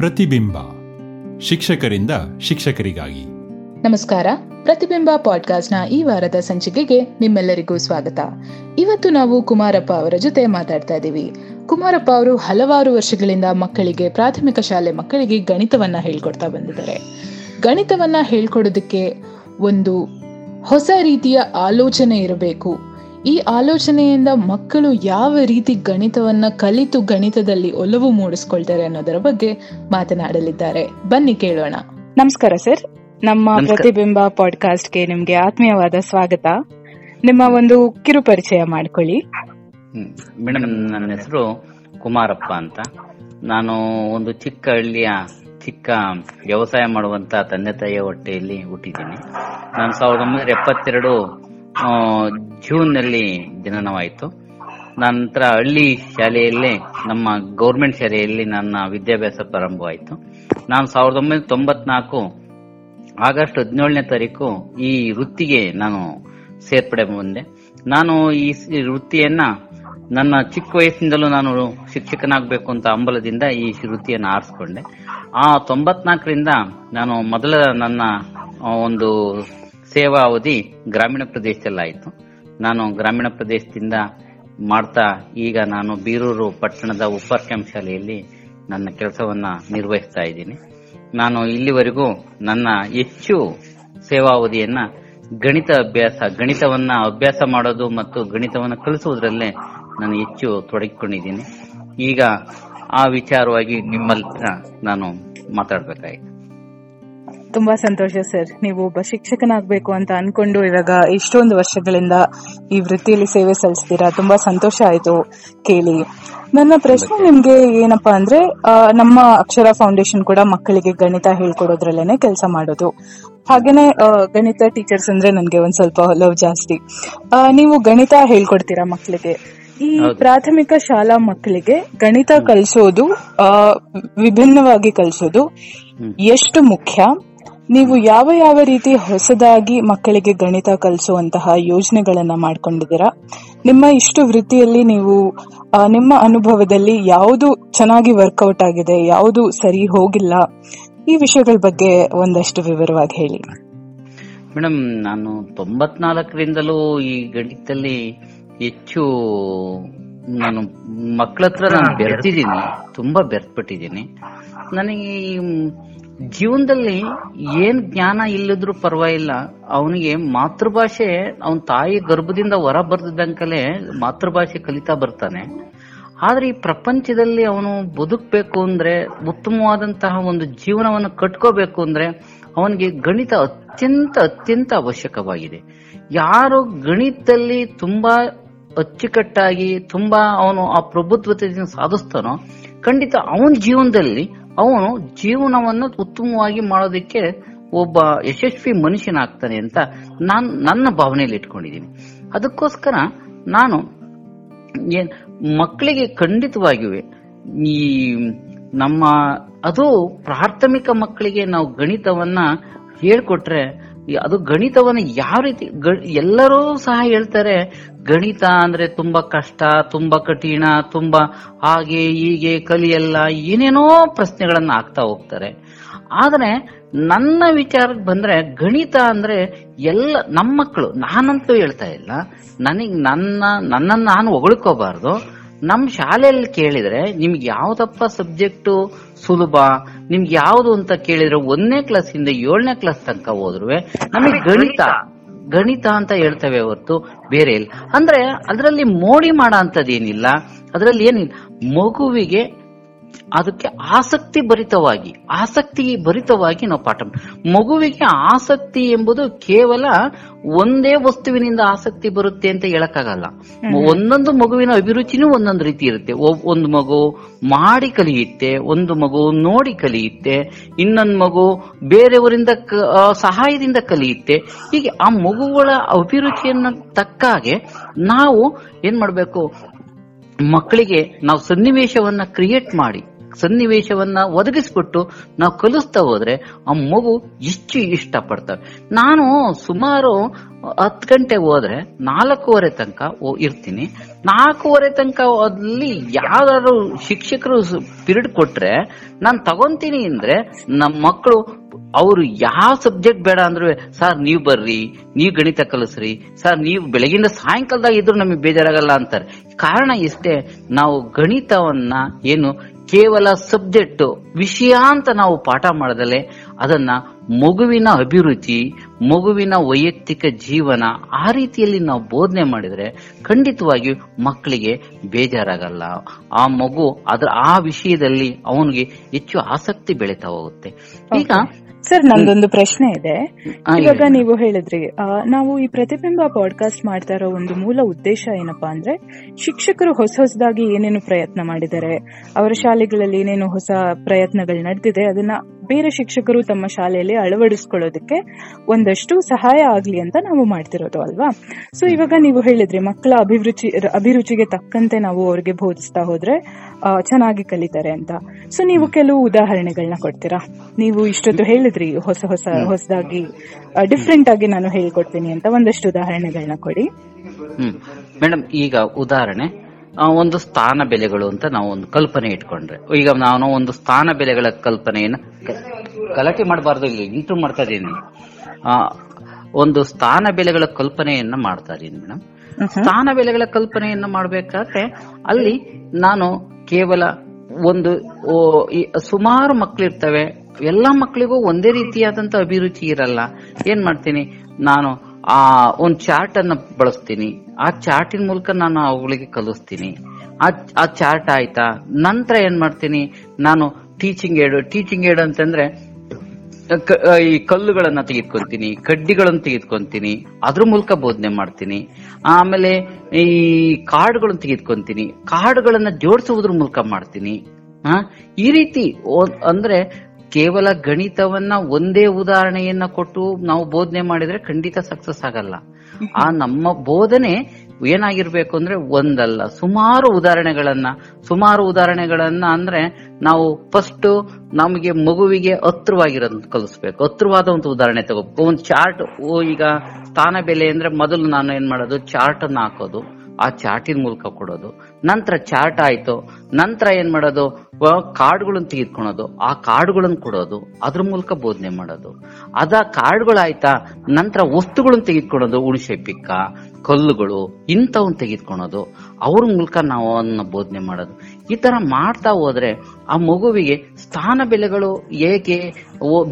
ಪ್ರತಿಬಿಂಬ. ಶಿಕ್ಷಕರಿಂದ ಶಿಕ್ಷಕರಿಗಾಗಿ. ನಮಸ್ಕಾರ. ಪ್ರತಿಬಿಂಬ ಪಾಡ್ಕಾಸ್ಟ್ನ ಈ ವಾರದ ಸಂಚಿಕೆಗೆ ನಿಮ್ಮೆಲ್ಲರಿಗೂ ಸ್ವಾಗತ. ಇವತ್ತು ನಾವು ಕುಮಾರಪ್ಪ ಅವರ ಜೊತೆ ಮಾತಾಡ್ತಾ ಇದ್ದೀವಿ. ಕುಮಾರಪ್ಪ ಅವರು ಹಲವಾರು ವರ್ಷಗಳಿಂದ ಮಕ್ಕಳಿಗೆ, ಪ್ರಾಥಮಿಕ ಶಾಲೆ ಮಕ್ಕಳಿಗೆ ಗಣಿತವನ್ನ ಹೇಳ್ಕೊಡ್ತಾ ಬಂದಿದ್ದಾರೆ. ಗಣಿತವನ್ನ ಹೇಳ್ಕೊಡೋದಕ್ಕೆ ಒಂದು ಹೊಸ ರೀತಿಯ ಆಲೋಚನೆ ಇರಬೇಕು. ಈ ಆಲೋಚನೆಯಿಂದ ಮಕ್ಕಳು ಯಾವ ರೀತಿ ಗಣಿತವನ್ನ ಕಲಿತು ಗಣಿತದಲ್ಲಿ ಒಲವು ಮೂಡಿಸ್ಕೊಳ್ತಾರೆ ಅನ್ನೋದರ ಬಗ್ಗೆ ಮಾತನಾಡಲಿದ್ದಾರೆ. ಬನ್ನಿ ಕೇಳೋಣ. ನಮಸ್ಕಾರ ಸರ್. ನಮ್ಮ ಪ್ರತಿಬಿಂಬ ಪಾಡ್ಕಾಸ್ಟ್ಗೆ ನಿಮ್ಗೆ ಆತ್ಮೀಯವಾದ ಸ್ವಾಗತ. ನಿಮ್ಮ ಒಂದು ಕಿರು ಪರಿಚಯ ಮಾಡ್ಕೊಳ್ಳಿ. ಮೇಡಮ್ ನನ್ನ ಹೆಸರು ಕುಮಾರಪ್ಪ ಅಂತ. ನಾನು ಒಂದು ಚಿಕ್ಕ ಹಳ್ಳಿಯ ಚಿಕ್ಕ ವ್ಯವಸಾಯ ಮಾಡುವಂತ ತಂದೆ ತಾಯಿಯ ಹೊಟ್ಟೆಯಲ್ಲಿ ಹುಟ್ಟಿದ್ದೀನಿ. ನಾನು ಸಾವಿರದ ಒಂಬೈನೂರ ಎಪ್ಪತ್ತೆರಡು ಜೂನ್ನಲ್ಲಿ ಜನನವಾಯಿತು ನಂತರ ಹಳ್ಳಿ ಶಾಲೆಯಲ್ಲೇ, ನಮ್ಮ ಗೌರ್ಮೆಂಟ್ ಶಾಲೆಯಲ್ಲಿ ನನ್ನ ವಿದ್ಯಾಭ್ಯಾಸ ಪ್ರಾರಂಭವಾಯಿತು. ನಾನು ಸಾವಿರದ ಒಂಬೈನೂರ ತೊಂಬತ್ನಾಲ್ಕು ಆಗಸ್ಟ್ ಹದಿನೇಳನೇ ತಾರೀಕು ಈ ವೃತ್ತಿಗೆ ನಾನು ಸೇರ್ಪಡೆ ಬಂದೆ. ನಾನು ಈ ವೃತ್ತಿಯನ್ನ ನನ್ನ ಚಿಕ್ಕ ವಯಸ್ಸಿನಿಂದಲೂ ನಾನು ಶಿಕ್ಷಕನಾಗಬೇಕು ಅಂತ ಹಂಬಲದಿಂದ ಈ ವೃತ್ತಿಯನ್ನು ಆರಿಸ್ಕೊಂಡೆ. ಆ ತೊಂಬತ್ನಾಲ್ಕರಿಂದ ನಾನು ಮೊದಲ ನನ್ನ ಒಂದು ಸೇವಾ ಅವಧಿ ಗ್ರಾಮೀಣ ಪ್ರದೇಶದಲ್ಲಾಯಿತು. ನಾನು ಗ್ರಾಮೀಣ ಪ್ರದೇಶದಿಂದ ಮಾಡ್ತಾ ಈಗ ನಾನು ಬೀರೂರು ಪಟ್ಟಣದ ಉಪ್ಪರ್ ಕ್ಯಾಂಪ್ ಶಾಲೆಯಲ್ಲಿ ನನ್ನ ಕೆಲಸವನ್ನ ನಿರ್ವಹಿಸ್ತಾ ಇದ್ದೀನಿ. ನಾನು ಇಲ್ಲಿವರೆಗೂ ನನ್ನ ಹೆಚ್ಚು ಸೇವಾವಧಿಯನ್ನ ಗಣಿತ ಅಭ್ಯಾಸ, ಗಣಿತವನ್ನ ಅಭ್ಯಾಸ ಮಾಡೋದು ಮತ್ತು ಗಣಿತವನ್ನು ಕಲಿಸುವುದರಲ್ಲೇ ನಾನು ಹೆಚ್ಚು ತೊಡಗಿಕೊಂಡಿದ್ದೀನಿ. ಈಗ ಆ ವಿಚಾರವಾಗಿ ನಿಮ್ಮಲ್ಲಿ ನಾನು ಮಾತಾಡ್ಬೇಕಾಗಿದೆ ತುಂಬಾ ಸಂತೋಷ ಸರ್. ನೀವು ಒಬ್ಬ ಶಿಕ್ಷಕನಾಗಬೇಕು ಅಂತ ಅನ್ಕೊಂಡು ಇವಾಗ ಇಷ್ಟೊಂದು ವರ್ಷಗಳಿಂದ ಈ ವೃತ್ತಿಯಲ್ಲಿ ಸೇವೆ ಸಲ್ಲಿಸ್ತೀರಾ? ತುಂಬಾ ಸಂತೋಷ ಆಯ್ತು ಕೇಳಿ. ನನ್ನ ಪ್ರಶ್ನೆ ನಿಮ್ಗೆ ಏನಪ್ಪಾ ಅಂದ್ರೆ ನಮ್ಮ ಅಕ್ಷರ ಫೌಂಡೇಶನ್ ಕೂಡ ಮಕ್ಕಳಿಗೆ ಗಣಿತ ಹೇಳ್ಕೊಡೋದ್ರಲ್ಲೇನೆ ಕೆಲಸ ಮಾಡೋದು. ಹಾಗೇನೆ ಗಣಿತ ಟೀಚರ್ಸ್ ಅಂದ್ರೆ ನನ್ಗೆ ಒಂದ್ ಸ್ವಲ್ಪ ಲವ್ ಜಾಸ್ತಿ. ನೀವು ಗಣಿತ ಹೇಳ್ಕೊಡ್ತೀರಾ ಮಕ್ಕಳಿಗೆ? ಈ ಪ್ರಾಥಮಿಕ ಶಾಲಾ ಮಕ್ಕಳಿಗೆ ಗಣಿತ ಕಲಿಸೋದು ವಿಭಿನ್ನವಾಗಿ ಕಲಿಸೋದು ಎಷ್ಟು ಮುಖ್ಯ? ನೀವು ಯಾವ ಯಾವ ರೀತಿ ಹೊಸದಾಗಿ ಮಕ್ಕಳಿಗೆ ಗಣಿತ ಕಲಿಸುವಂತಹ ಯೋಜನೆಗಳನ್ನ ಮಾಡ್ಕೊಂಡಿದ್ದೀರಾ? ನಿಮ್ಮ ಇಷ್ಟು ವೃತ್ತಿಯಲ್ಲಿ ನೀವು ನಿಮ್ಮ ಅನುಭವದಲ್ಲಿ ಯಾವುದು ಚೆನ್ನಾಗಿ ವರ್ಕೌಟ್ ಆಗಿದೆ, ಯಾವುದು ಸರಿ ಹೋಗಿಲ್ಲ, ಈ ವಿಷಯಗಳ ಬಗ್ಗೆ ಒಂದಷ್ಟು ವಿವರವಾಗಿ ಹೇಳಿ. ಮೇಡಮ್ ನಾನು ತೊಂಬತ್ನಾಲ್ಕರಿಂದಲೂ ಈ ಗಣಿತದಲ್ಲಿ ಹೆಚ್ಚು, ನಾನು ಮಕ್ಕಳ ಹತ್ರ ನಾನು ಬೆರ್ತಿದ್ದೀನಿ, ತುಂಬಾ ಬೆರ್ತ್ಬಿಟ್ಟಿದ್ದೀನಿ. ನನಗೆ ಜೀವನದಲ್ಲಿ ಏನ್ ಜ್ಞಾನ ಇಲ್ಲದ್ರು ಪರವಾಗಿಲ್ಲ. ಅವನಿಗೆ ಮಾತೃಭಾಷೆ, ಅವನ ತಾಯಿ ಗರ್ಭದಿಂದ ಹೊರ ಬರ್ದಿದ್ದಂಕಲೇ ಮಾತೃಭಾಷೆ ಕಲಿತಾ ಬರ್ತಾನೆ. ಆದ್ರೆ ಈ ಪ್ರಪಂಚದಲ್ಲಿ ಅವನು ಬದುಕಬೇಕು ಅಂದ್ರೆ, ಉತ್ತಮವಾದಂತಹ ಒಂದು ಜೀವನವನ್ನು ಕಟ್ಕೋಬೇಕು ಅಂದ್ರೆ, ಅವನಿಗೆ ಗಣಿತ ಅತ್ಯಂತ ಅತ್ಯಂತ ಅವಶ್ಯಕವಾಗಿದೆ. ಯಾರು ಗಣಿತದಲ್ಲಿ ತುಂಬಾ ಅಚ್ಚುಕಟ್ಟಾಗಿ, ತುಂಬಾ ಅವನು ಆ ಪ್ರಭುತ್ವತೆಯನ್ನು ಸಾಧಿಸ್ತಾನೋ, ಖಂಡಿತ ಅವನ ಜೀವನದಲ್ಲಿ ಅವನು ಜೀವನವನ್ನು ಉತ್ತಮವಾಗಿ ಮಾಡೋದಕ್ಕೆ ಒಬ್ಬ ಯಶಸ್ವಿ ಮನುಷ್ಯನಾಗ್ತಾನೆ ಅಂತ ನಾನು, ನನ್ನ ಭಾವನೆಯಲ್ಲಿ ಇಟ್ಕೊಂಡಿದ್ದೀನಿ. ಅದಕ್ಕೋಸ್ಕರ ನಾನು ಮಕ್ಕಳಿಗೆ ಖಂಡಿತವಾಗಿವೆ ಈ ನಮ್ಮ, ಅದು ಪ್ರಾಥಮಿಕ ಮಕ್ಕಳಿಗೆ ನಾವು ಗಣಿತವನ್ನ ಹೇಳ್ಕೊಟ್ರೆ ಅದು ಗಣಿತವನ್ನ ಯಾವ ರೀತಿ ಎಲ್ಲರೂ ಸಹ ಹೇಳ್ತಾರೆ, ಗಣಿತ ಅಂದ್ರೆ ತುಂಬಾ ಕಷ್ಟ, ತುಂಬಾ ಕಠಿಣ, ತುಂಬಾ ಹಾಗೆ ಹೀಗೆ ಕಲಿಯಲ್ಲ, ಏನೇನೋ ಪ್ರಶ್ನೆಗಳನ್ನ ಹಾಕ್ತಾ ಹೋಗ್ತಾರೆ. ಆದ್ರೆ ನನ್ನ ವಿಚಾರಕ್ಕೆ ಬಂದ್ರೆ ಗಣಿತ ಅಂದ್ರೆ ಎಲ್ಲ ನಮ್ಮ ಮಕ್ಕಳು, ನಾನಂತೂ ಹೇಳ್ತಾ ಇಲ್ಲ. ನನಗ್ ನನ್ನ, ನನ್ನನ್ನು ನಾನು ಹೊಗಳ್ಕೋಬಾರ್ದು. ನಮ್ ಶಾಲೆಯಲ್ಲಿ ಕೇಳಿದ್ರೆ ನಿಮ್ಗೆ ಯಾವ್ದಪ್ಪ ಸಬ್ಜೆಕ್ಟ್ ಸುಲಭ? ನಿಮ್ಗೆ ಯಾವ್ದು ಅಂತ ಕೇಳಿದ್ರೆ ಒಂದನೇ ಕ್ಲಾಸ್ ಇಂದ ಏಳನೇ ಕ್ಲಾಸ್ ತನಕ ಹೋದ್ರು ನಮಗೆ ಗಣಿತ. ಗಣಿತ. ಅಂತ ಹೇಳ್ತೇವೆ ಹೊರತು ಬೇರೆ ಇಲ್ಲ. ಅಂದ್ರೆ ಅದರಲ್ಲಿ ಮೋಡಿ ಮಾಡೋ ಅಂತದೇನಿಲ್ಲ ಅದರಲ್ಲಿ ಏನಿಲ್ಲ. ಮಗುವಿಗೆ ಅದಕ್ಕೆ ಆಸಕ್ತಿ ಭರಿತವಾಗಿ ಆಸಕ್ತಿ ಭರಿತವಾಗಿ ನಾವು ಪಾಠ ಮಗುವಿಗೆ ಆಸಕ್ತಿ ಎಂಬುದು ಕೇವಲ ಒಂದೇ ವಸ್ತುವಿನಿಂದ ಆಸಕ್ತಿ ಬರುತ್ತೆ ಅಂತ ಹೇಳಕ್ಕಾಗಲ್ಲ. ಒಂದೊಂದು ಮಗುವಿನ ಅಭಿರುಚಿನೂ ಒಂದೊಂದು ರೀತಿ ಇರುತ್ತೆ. ಒಂದು ಮಗು ಮಾಡಿ ಕಲಿಯುತ್ತೆ ಒಂದು ಮಗು ನೋಡಿ ಕಲಿಯುತ್ತೆ ಇನ್ನೊಂದು ಮಗು ಬೇರೆಯವರಿಂದ ಸಹಾಯದಿಂದ ಕಲಿಯುತ್ತೆ. ಹೀಗೆ ಆ ಮಗುಗಳ ಅಭಿರುಚಿಯನ್ನ ತಕ್ಕ ಹಾಗೆ ನಾವು ಏನ್ ಮಾಡ್ಬೇಕು? ಮಕ್ಕಳಿಗೆ ನಾವು ಸನ್ನಿವೇಶವನ್ನ ಕ್ರಿಯೇಟ್ ಮಾಡಿ, ಸನ್ನಿವೇಶವನ್ನ ಒದಗಿಸ್ಬಿಟ್ಟು ನಾವು ಕಲಿಸ್ತಾ ಹೋದ್ರೆ ಆ ಮಗು ಹೆಚ್ಚು ಇಷ್ಟಪಡ್ತವೆ ನಾನು ಸುಮಾರು ಹತ್ತು ಗಂಟೆ ಹೋದ್ರೆ ನಾಲ್ಕೂವರೆ ತನಕ ಇರ್ತೀನಿ. ನಾಲ್ಕೂವರೆ ತನಕ ಅಲ್ಲಿ ಯಾವ್ದಾದ್ರು ಶಿಕ್ಷಕರು ಪಿರಿಯಡ್ ಕೊಟ್ರೆ ನಾನ್ ತಗೊಂತೀನಿ ಅಂದ್ರೆ ನಮ್ಮ ಮಕ್ಕಳು ಅವರು ಯಾವ ಸಬ್ಜೆಕ್ಟ್ ಬೇಡ ಅಂದ್ರೆ ಸರ್ ನೀವ್ ಬರ್ರಿ, ನೀವ್ ಗಣಿತ ಕಲಿಸ್ರಿ, ಸರ್ ನೀವು ಬೆಳಗಿಂದ ಸಾಯಂಕಾಲದಾಗ ಇದ್ರು ನಮಗೆ ಬೇಜಾರಾಗಲ್ಲ ಅಂತಾರೆ. ಕಾರಣ ಇಷ್ಟೇ, ನಾವು ಗಣಿತವನ್ನ ಏನು ಕೇವಲ ಸಬ್ಜೆಕ್ಟ್ ವಿಷಯ ಅಂತ ನಾವು ಪಾಠ ಮಾಡದಲೆ ಅದನ್ನ ಮಗುವಿನ ಅಭಿರುಚಿ ಮಗುವಿನ ವೈಯಕ್ತಿಕ ಜೀವನ ಆ ರೀತಿಯಲ್ಲಿ ನಾವು ಬೋಧನೆ ಮಾಡಿದ್ರೆ ಖಂಡಿತವಾಗಿಯೂ ಮಕ್ಕಳಿಗೆ ಬೇಜಾರಾಗಲ್ಲ. ಆ ಮಗು ಅದ್ರ ಆ ವಿಷಯದಲ್ಲಿ ಅವನಿಗೆ ಹೆಚ್ಚು ಆಸಕ್ತಿ ಬೆಳೀತಾ ಹೋಗುತ್ತೆ. ಈಗ ಸರ್ ನಂದೊಂದು ಪ್ರಶ್ನೆ ಇದೆ. ಇವಾಗ ನೀವು ಹೇಳಿದ್ರಿ ನಾವು ಈ ಪ್ರತಿಬಿಂಬ ಪಾಡ್ಕಾಸ್ಟ್ ಮಾಡ್ತಾ ಇರೋ ಒಂದು ಮೂಲ ಉದ್ದೇಶ ಏನಪ್ಪಾ ಅಂದ್ರೆ ಶಿಕ್ಷಕರು ಹೊಸ ಹೊಸದಾಗಿ ಏನೇನು ಪ್ರಯತ್ನ ಮಾಡಿದ್ದಾರೆ ಅವರ ಶಾಲೆಗಳಲ್ಲಿ ಏನೇನು ಹೊಸ ಪ್ರಯತ್ನಗಳು ನಡೆದಿದೆ ಅದನ್ನ ಬೇರೆ ಶಿಕ್ಷಕರು ತಮ್ಮ ಶಾಲೆಯಲ್ಲಿ ಅಳವಡಿಸ್ಕೊಳ್ಳೋದಕ್ಕೆ ಒಂದಷ್ಟು ಸಹಾಯ ಆಗ್ಲಿ ಅಂತ ನಾವು ಮಾಡ್ತಿರೋದು ಅಲ್ವಾ? ಸೊ ಇವಾಗ ನೀವು ಹೇಳಿದ್ರಿ ಮಕ್ಕಳ ಅಭಿರುಚಿ ಅಭಿರುಚಿಗೆ ತಕ್ಕಂತೆ ನಾವು ಅವ್ರಿಗೆ ಬೋಧಿಸ್ತಾ ಹೋದ್ರೆ ಚೆನ್ನಾಗಿ ಕಲಿತಾರೆ ಅಂತ. ಸೊ ನೀವು ಕೆಲವು ಉದಾಹರಣೆಗಳನ್ನ ಕೊಡ್ತೀರಾ? ನೀವು ಇಷ್ಟೊತ್ತು ಹೇಳಿದ್ರಿ ಹೊಸ ಹೊಸ ಹೊಸದಾಗಿ ಡಿಫ್ರೆಂಟ್ ಆಗಿ ನಾನು ಹೇಳ್ಕೊಡ್ತೀನಿ ಅಂತ ಒಂದಷ್ಟು ಉದಾಹರಣೆಗಳನ್ನ ಕೊಡಿ. ಹ್ಮ್. ಮೇಡಮ್ ಈಗ ಉದಾಹರಣೆ ಒಂದು ಸ್ಥಾನ ಬೆಲೆಗಳು ಅಂತ ನಾವು ಒಂದು ಕಲ್ಪನೆ ಇಟ್ಕೊಂಡ್ರೆ. ಈಗ ನಾನು ಒಂದು ಸ್ಥಾನ ಬೆಲೆಗಳ ಕಲ್ಪನೆಯನ್ನ ಗಲಾಟೆ ಮಾಡಬಾರ್ದು ಇಲ್ಲಿ ಇಂಟು ಮಾಡ್ತಾ ಒಂದು ಸ್ಥಾನ ಬೆಲೆಗಳ ಕಲ್ಪನೆಯನ್ನ ಮಾಡ್ತಾ ಇದೀನಿ ಮೇಡಮ್. ಸ್ಥಾನ ಬೆಲೆಗಳ ಕಲ್ಪನೆಯನ್ನ ಮಾಡ್ಬೇಕಾದ್ರೆ ಅಲ್ಲಿ ನಾನು ಕೇವಲ ಒಂದು ಸುಮಾರು ಮಕ್ಳಿರ್ತವೆ. ಎಲ್ಲಾ ಮಕ್ಕಳಿಗೂ ಒಂದೇ ರೀತಿಯಾದಂತ ಅಭಿರುಚಿ ಇರಲ್ಲ. ಏನ್ ಮಾಡ್ತೀನಿ? ನಾನು ಆ ಒಂದ್ ಚಾರ್ಟ್ ಅನ್ನ ಬಳಸ್ತೀನಿ. ಆ ಚಾರ್ಟಿನ ಮೂಲಕ ನಾನು ಅವುಗಳಿಗೆ ಕಲಿಸ್ತೀನಿ. ಆ ಚಾರ್ಟ್ ಆಯ್ತಾ? ನಂತರ ಏನ್ ಮಾಡ್ತೀನಿ? ನಾನು ಟೀಚಿಂಗ್ ಏಡ್ ಟೀಚಿಂಗ್ ಏಡ್ ಅಂತಂದ್ರೆ ಈ ಕಲ್ಲುಗಳನ್ನ ತೆಗೆದುಕೊಂತೀನಿ ಕಡ್ಡಿಗಳನ್ನ ತೆಗೆದುಕೊಂತೀನಿ ಅದ್ರ ಮೂಲಕ ಬೋಧನೆ ಮಾಡ್ತೀನಿ. ಆಮೇಲೆ ಈ ಕಾರ್ಡ್ಗಳನ್ನ ತೆಗೆದುಕೊಂತೀನಿ. ಕಾರ್ಡ್ಗಳನ್ನ ಜೋಡಿಸುವುದ್ರ ಮೂಲಕ ಮಾಡ್ತೀನಿ. ಆ, ಈ ರೀತಿ ಅಂದ್ರೆ ಕೇವಲ ಗಣಿತವನ್ನ ಒಂದೇ ಉದಾಹರಣೆಯನ್ನ ಕೊಟ್ಟು ನಾವು ಬೋಧನೆ ಮಾಡಿದ್ರೆ ಖಂಡಿತ ಸಕ್ಸಸ್ ಆಗಲ್ಲ. ಆ ನಮ್ಮ ಬೋಧನೆ ಏನಾಗಿರ್ಬೇಕು ಅಂದ್ರೆ ಒಂದಲ್ಲ. ಸುಮಾರು ಉದಾಹರಣೆಗಳನ್ನ ಸುಮಾರು ಉದಾಹರಣೆಗಳನ್ನ ಅಂದ್ರೆ ನಾವು ಫಸ್ಟ್ ನಮಗೆ ಮಗುವಿಗೆ ಹತ್ರವಾಗಿರೋದ್ ಕಲಿಸ್ಬೇಕು. ಹತ್ರವಾದ ಒಂದು ಉದಾಹರಣೆ ತಗೋಬೇಕು. ಒಂದು ಚಾರ್ಟ್ ಈಗ ಸ್ಥಾನ ಬೆಲೆ ಅಂದ್ರೆ ಮೊದಲು ನಾನು ಏನ್ ಮಾಡೋದು? ಚಾರ್ಟ್ ಅನ್ನ ಹಾಕೋದು. ಆ ಚಾರ್ಟಿನ ಮೂಲಕ ಕೊಡೋದು. ನಂತರ ಚಾರ್ಟ್ ಆಯ್ತು. ನಂತರ ಏನ್ ಮಾಡೋದು? ಕಾರ್ಡ್ಗಳನ್ನ ತೆಗೆದುಕೊಳೋದು ಆ ಕಾರ್ಡ್ಗಳನ್ನ ಕೊಡೋದು, ಅದ್ರ ಮೂಲಕ ಬೋಧನೆ ಮಾಡೋದು. ಅದ ಕಾರ್ಡ್ಗಳಾಯ್ತಾ ನಂತರ ವಸ್ತುಗಳನ್ನ ತೆಗೆದುಕೊಳೋದು ಹುಣಸೆ ಪಿಕ್ಕ, ಕಲ್ಲುಗಳು, ಇಂಥವನ್ನ ತೆಗೆದುಕೊಳೋದು ಅವ್ರ ಮೂಲಕ ನಾವು ಅವನ್ನ ಬೋಧನೆ ಮಾಡೋದು. ಈ ತರ ಮಾಡ್ತಾ ಹೋದ್ರೆ ಆ ಮಗುವಿಗೆ ಸ್ಥಾನ ಬೆಲೆಗಳು ಹೇಗೆ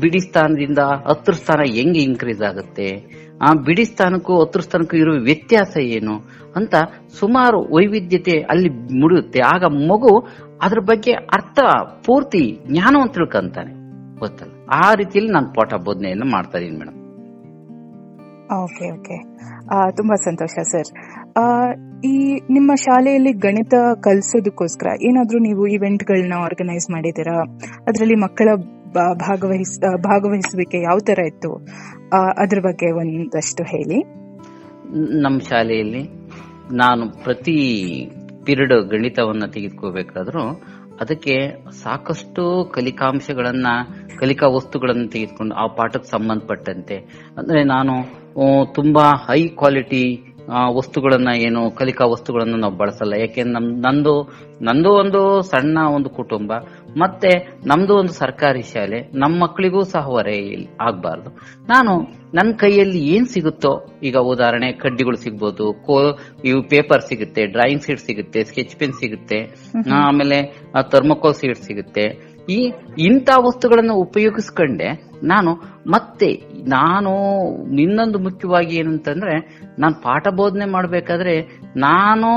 ಬಿಡಿ ಸ್ಥಾನದಿಂದ ಹತ್ರ ಸ್ಥಾನ ಹೆಂಗೆ ಇನ್ಕ್ರೀಸ್ ಆಗುತ್ತೆ? ಆ ಬಿಡಿ ಸ್ಥಾನಕ್ಕೂ ಹತ್ರ ಸ್ಥಾನಕ್ಕೂ ಇರುವ ವ್ಯತ್ಯಾಸ ಏನು ಅಂತ ಸುಮಾರು ವೈವಿಧ್ಯತೆ ಅಲ್ಲಿ ಮುಡಿಯುತ್ತೆ. ಆಗ ಮಗು ಅದ್ರ ಬಗ್ಗೆ ಅರ್ಥ ಪೂರ್ತಿ ಜ್ಞಾನವನ್ನು ತಿಳ್ಕೊಂತಾನೆ. ಗೊತ್ತಲ್ಲ? ಆ ರೀತಿಯಲ್ಲಿ ನಾನು ಪಾಠ ಬೋಧನೆಯನ್ನು ಮಾಡ್ತಾ ಇದೀನಿ ಮೇಡಮ್ ಓಕೆ ಓಕೆ. ತುಂಬಾ ಸಂತೋಷ ಸರ್. ಈ ನಿಮ್ಮ ಶಾಲೆಯಲ್ಲಿ ಗಣಿತ ಕಲಿಸೋದಕ್ಕೋಸ್ಕರ ಏನಾದ್ರೂ ನೀವು ಇವೆಂಟ್ಗಳನ್ನ ಆರ್ಗನೈಸ್ ಮಾಡಿದ್ದೀರಾ? ಅದರಲ್ಲಿ ಮಕ್ಕಳ ಭಾಗವಹಿಸ ಭಾಗವಹಿಸ್ ಭಾಗವಹಿಸುವಿಕೆ ಯಾವ ತರ ಇತ್ತು? ಅದ್ರ ಬಗ್ಗೆ ಒಂದಷ್ಟು ಹೇಳಿ. ನಮ್ಮ ಶಾಲೆಯಲ್ಲಿ ನಾನು ಪ್ರತಿ ಪಿರಿಯಡ್ ಗಣಿತವನ್ನ ತೆಗೆದುಕೋಬೇಕಾದ್ರೂ ಅದಕ್ಕೆ ಸಾಕಷ್ಟು ಕಲಿಕಾಂಶಗಳನ್ನ, ಕಲಿಕಾ ವಸ್ತುಗಳನ್ನ ತೆಗೆದುಕೊಂಡು ಆ ಪಾಠಕ್ಕೆ ಸಂಬಂಧಪಟ್ಟಂತೆ. ಅಂದ್ರೆ ನಾನು ತುಂಬಾ ಹೈ ಕ್ವಾಲಿಟಿ ವಸ್ತುಗಳನ್ನ ಏನು, ಕಲಿಕಾ ವಸ್ತುಗಳನ್ನ ನಾವು ಬಳಸಲ್ಲ. ಯಾಕೆಂದ್ರೆ ನಮ್, ನಂದು ನಂದು ಒಂದು ಸಣ್ಣ ಒಂದು ಕುಟುಂಬ. ಮತ್ತೆ ನಮ್ದು ಒಂದು ಸರ್ಕಾರಿ ಶಾಲೆ ನಮ್ಮ ಮಕ್ಕಳಿಗೂ ಸಹ ಹೊರೆ ಆಗ್ಬಾರ್ದು. ನಾನು ನನ್ನ ಕೈಯಲ್ಲಿ ಏನ್ ಸಿಗುತ್ತೋ ಈಗ ಉದಾಹರಣೆ ಕಡ್ಡಿಗಳು ಸಿಗ್ಬೋದು ಕೋ ಇವು ಪೇಪರ್ ಸಿಗುತ್ತೆ ಡ್ರಾಯಿಂಗ್ ಶೀಟ್ ಸಿಗುತ್ತೆ ಸ್ಕೆಚ್ ಪೆನ್ ಸಿಗುತ್ತೆ ಆಮೇಲೆ ಥರ್ಮೋಕೋಲ್ ಶೀಟ್ ಸಿಗುತ್ತೆ ಈ ಇಂಥ ವಸ್ತುಗಳನ್ನು ಉಪಯೋಗಿಸ್ಕೊಂಡೆ ನಾನು ಮತ್ತೆ ನಾನು ಇನ್ನೊಂದು ಮುಖ್ಯವಾಗಿ ಏನಂತಂದ್ರೆ ನಾನು ಪಾಠ ಬೋಧನೆ ಮಾಡ್ಬೇಕಾದ್ರೆ ನಾನು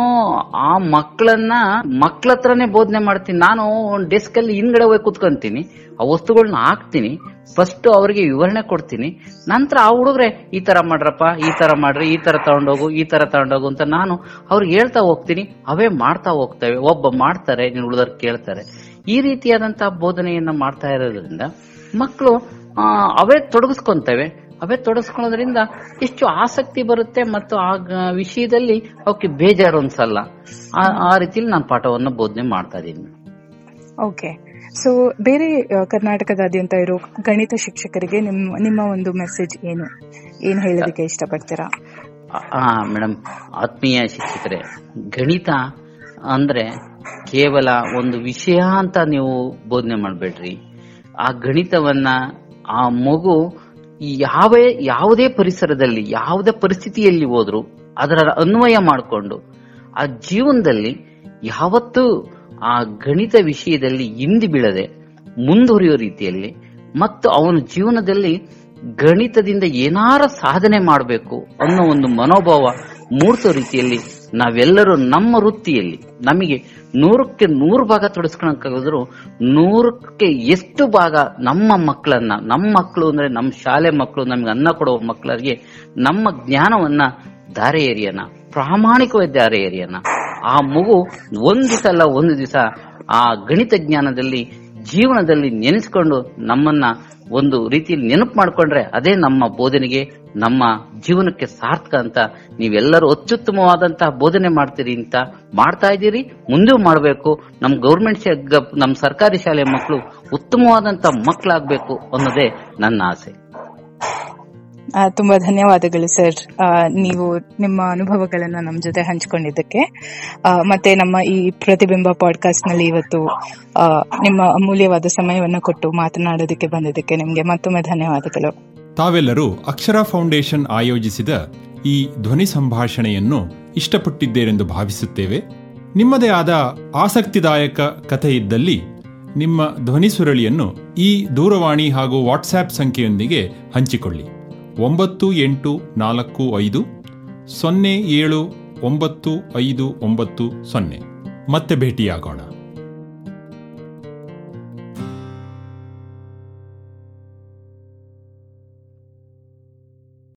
ಆ ಮಕ್ಕಳನ್ನ ಮಕ್ಳ ಹತ್ರನೇ ಬೋಧನೆ ಮಾಡ್ತೀನಿ. ನಾನು ಒಂದು ಡೆಸ್ಕ್ ಅಲ್ಲಿ ಹಿಂದ್ಗಡೆ ಹೋಗಿ ಕುತ್ಕೊಂತೀನಿ. ಆ ವಸ್ತುಗಳನ್ನ ಹಾಕ್ತೀನಿ. ಫಸ್ಟ್ ಅವರಿಗೆ ವಿವರಣೆ ಕೊಡ್ತೀನಿ. ನಂತರ ಆ ಹುಡುಗ್ರೆ, ಈ ತರ ಮಾಡ್ರಪ್ಪ, ಈ ತರ ಮಾಡ್ರಿ, ಈ ತರ ತಗೊಂಡೋಗು, ಈ ತರ ತಗೊಂಡೋಗು ಅಂತ ನಾನು ಅವ್ರಿಗೆ ಹೇಳ್ತಾ ಹೋಗ್ತೀನಿ. ಅವೇ ಮಾಡ್ತಾ ಹೋಗ್ತವೆ. ಒಬ್ಬ ಮಾಡ್ತಾರೆ ಉಳಿದವ್ರು ಕೇಳ್ತಾರೆ. ಈ ರೀತಿಯಾದಂತಹ ಬೋಧನೆಯನ್ನ ಮಾಡ್ತಾ ಇರೋದ್ರಿಂದ ಮಕ್ಕಳು ಅವೇ ತೊಡಗಿಸ್ಕೊಂತವೆ. ಅವೇ ತೊಡಗಿಸ್ಕೊಳ್ಳೋದ್ರಿಂದ ಎಷ್ಟು ಆಸಕ್ತಿ ಬರುತ್ತೆ ಮತ್ತು ಆ ವಿಷಯದಲ್ಲಿ ಅವಕ್ಕೆ ಬೇಜಾರು ಅನ್ಸಲ್ಲ. ಆ- ರೀತಿಯಲ್ಲಿ ನಾನು ಪಾಠವನ್ನು ಬೋಧನೆ ಮಾಡ್ತಾ ಇದ್ದೀನಿ. ಓಕೆ. ಸೊ ಬೇರೆ ಕರ್ನಾಟಕದಾದ್ಯಂತ ಇರೋ ಗಣಿತ ಶಿಕ್ಷಕರಿಗೆ ನಿಮ್ಮ ನಿಮ್ಮ ಒಂದು ಮೆಸೇಜ್ ಏನು? ಏನು ಹೇಳೋದಕ್ಕೆ ಇಷ್ಟಪಡ್ತೀರಾ? ಆ ಮೇಡಮ್ ಆತ್ಮೀಯ ಶಿಕ್ಷಕರೇ ಗಣಿತ ಅಂದ್ರೆ ಕೇವಲ ಒಂದು ವಿಷಯ ಅಂತ ನೀವು ಬೋಧನೆ ಮಾಡಬೇಡ್ರಿ. ಆ ಗಣಿತವನ್ನ, ಆ ಮಗು ಯಾವ, ಯಾವುದೇ ಪರಿಸರದಲ್ಲಿ, ಯಾವುದೇ ಪರಿಸ್ಥಿತಿಯಲ್ಲಿ ಹೋದ್ರು, ಅದರ ಅನ್ವಯ ಮಾಡಿಕೊಂಡು, ಆ ಜೀವನದಲ್ಲಿ ಯಾವತ್ತೂ ಆ ಗಣಿತ ವಿಷಯದಲ್ಲಿ ಹಿಂದಿ ಬೀಳದೆ ಮುಂದುವರಿಯೋ ರೀತಿಯಲ್ಲಿ, ಮತ್ತು ಅವನ ಜೀವನದಲ್ಲಿ ಗಣಿತದಿಂದ ಏನಾರ ಸಾಧನೆ ಮಾಡಬೇಕು ಅನ್ನೋ ಒಂದು ಮನೋಭಾವ ಮೂಡಿಸೋ ರೀತಿಯಲ್ಲಿ ನಾವೆಲ್ಲರೂ ನಮ್ಮ ವೃತ್ತಿಯಲ್ಲಿ ನಮಗೆ ನೂರಕ್ಕೆ ನೂರು ಭಾಗ ತೊಡಸ್ಕೊಳಕ್ಕಾಗಿದ್ರು ನೂರಕ್ಕೆ ಎಷ್ಟು ಭಾಗ ನಮ್ಮ ಮಕ್ಕಳನ್ನ, ನಮ್ಮ ಮಕ್ಕಳು ಅಂದ್ರೆ ನಮ್ಮ ಶಾಲೆ ಮಕ್ಕಳು, ನಮ್ಗೆ ಅನ್ನ ಕೊಡೋ ಮಕ್ಕಳಿಗೆ ನಮ್ಮ ಜ್ಞಾನವನ್ನ ದಾರೆ ಎರಿಯನ ಪ್ರಾಮಾಣಿಕವಾದ ದಾರೆ ಎರಿಯನ ಆ ಮಗು ಒಂದ್ ದಿವಸ ಅಲ್ಲ, ಒಂದು ದಿವಸ ಆ ಗಣಿತ ಜ್ಞಾನದಲ್ಲಿ, ಜೀವನದಲ್ಲಿ ನೆನೆಸ್ಕೊಂಡು ನಮ್ಮನ್ನ ಒಂದು ರೀತಿಯಲ್ಲಿ ನೆನಪು ಮಾಡಿಕೊಂಡ್ರೆ ಅದೇ ನಮ್ಮ ಬೋಧನೆಗೆ, ನಮ್ಮ ಜೀವನಕ್ಕೆ ಸಾರ್ಥಕ ಅಂತ ನೀವೆಲ್ಲರೂ ಅತ್ಯುತ್ತಮವಾದಂತಹ ಬೋಧನೆ ಮಾಡ್ತೀರಿ ಅಂತ ಮಾಡ್ತಾ ಇದ್ದೀರಿ. ಮುಂದೆ ಮಾಡಬೇಕು. ನಮ್ಮ ಗೌರ್ಮೆಂಟ್ ನಮ್ಮ ಸರ್ಕಾರಿ ಶಾಲೆ ಮಕ್ಕಳು ಉತ್ತಮವಾದಂತಹ ಮಕ್ಕಳಾಗಬೇಕು ಅನ್ನೋದೇ ನನ್ನ ಆಸೆ. ತುಂಬಾ ಧನ್ಯವಾದಗಳು, ಸರ್. ನೀವು ನಿಮ್ಮ ಅನುಭವಗಳನ್ನ ನಮ್ಮ ಜೊತೆ ಹಂಚಿಕೊಂಡಿದ್ದಕ್ಕೆ. ಮತ್ತೆ ನಮ್ಮ ಈ ಪ್ರತಿಬಿಂಬ ಪಾಡ್ಕಾಸ್ಟ್ನಲ್ಲಿ ಇವತ್ತು ನಿಮ್ಮ ಅಮೂಲ್ಯವಾದ ಸಮಯವನ್ನ ಕೊಟ್ಟು ಮಾತನಾಡೋದಕ್ಕೆ ಬಂದಿದ್ದಕ್ಕೆ ನಿಮ್ಗೆ ಮತ್ತೊಮ್ಮೆ ಧನ್ಯವಾದಗಳು. ತಾವೆಲ್ಲರೂ ಅಕ್ಷರ ಫೌಂಡೇಶನ್ ಆಯೋಜಿಸಿದ ಈ ಧ್ವನಿ ಸಂಭಾಷಣೆಯನ್ನು ಇಷ್ಟಪಟ್ಟಿದ್ದೇರೆಂದು ಭಾವಿಸುತ್ತೇವೆ. ನಿಮ್ಮದೇ ಆದ ಆಸಕ್ತಿದಾಯಕ ಕಥೆ ಇದ್ದಲ್ಲಿ ನಿಮ್ಮ ಧ್ವನಿ ಸುರಳಿಯನ್ನು ಈ ದೂರವಾಣಿ ಹಾಗೂ ವಾಟ್ಸ್ಆ್ಯಪ್ ಸಂಖ್ಯೆಯೊಂದಿಗೆ ಹಂಚಿಕೊಳ್ಳಿ. ಒಂಬತ್ತು ಎಂಟು ನಾಲ್ಕು ಐದು ಸೊನ್ನೆ ಏಳು ಒಂಬತ್ತು ಐದು ಒಂಬತ್ತು ಸೊನ್ನೆ. ಮತ್ತೆ ಭೇಟಿಯಾಗೋಣ.